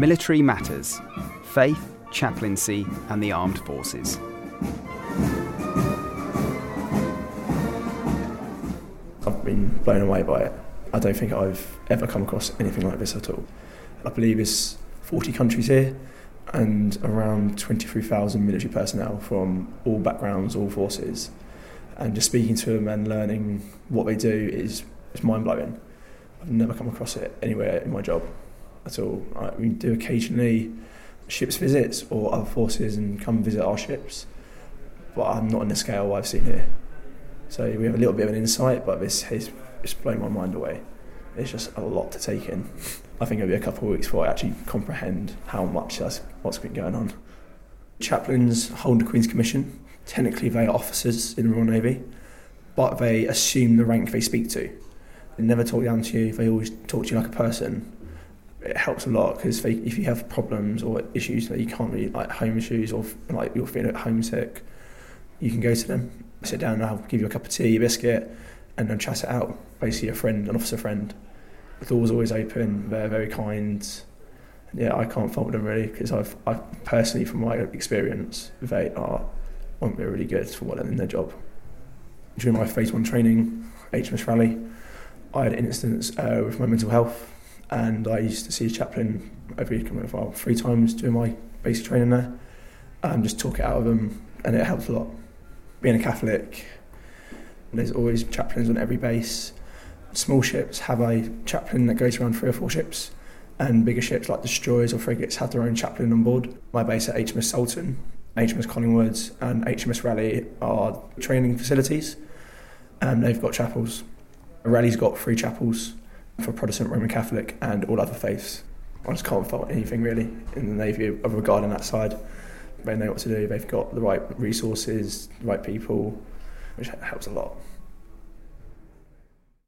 Military Matters Faith, Chaplaincy, and the Armed Forces. I've been blown away by it. I don't think I've ever come across anything like this at all. I believe it's 40 countries here and around 23,000 military personnel from all backgrounds, all forces. And just speaking to them and learning what they do is, is mind blowing. I've never come across it anywhere in my job at all. I, we do occasionally ships visits or other forces and come visit our ships, but I'm not on the scale I've seen here. So we have a little bit of an insight, but this has it's blown my mind away. It's just a lot to take in. I think it'll be a couple of weeks before I actually comprehend how much that's what's been going on. Chaplains hold the Queen's Commission. Technically, they are officers in the Royal Navy, but they assume the rank they speak to. They never talk down to you. They always talk to you like a person. It helps a lot because if you have problems or issues that you can't really, like home issues or like you're feeling homesick, you can go to them, sit down, and I'll give you a cup of tea, a biscuit, and then chat it out. Basically, a friend, an officer friend. The door's always open. They're very kind. Yeah, I can't fault them really because I've, I personally, from my experience, they are aren't really good for what they're in their job. During my phase one training, HMS Raleigh, I had an instance uh, with my mental health, and I used to see a chaplain every well, three times doing my basic training there, and just talk it out of them, and it helped a lot. Being a Catholic, there's always chaplains on every base. Small ships have a chaplain that goes around three or four ships, and bigger ships like destroyers or frigates have their own chaplain on board. My base at HMS Sultan, HMS Collingwood, and HMS Raleigh are training facilities, and they've got chapels. Raleigh's got three chapels for Protestant, Roman Catholic, and all other faiths. I just can't fault anything really in the Navy regarding that side. They know what to do, they've got the right resources, the right people, which helps a lot.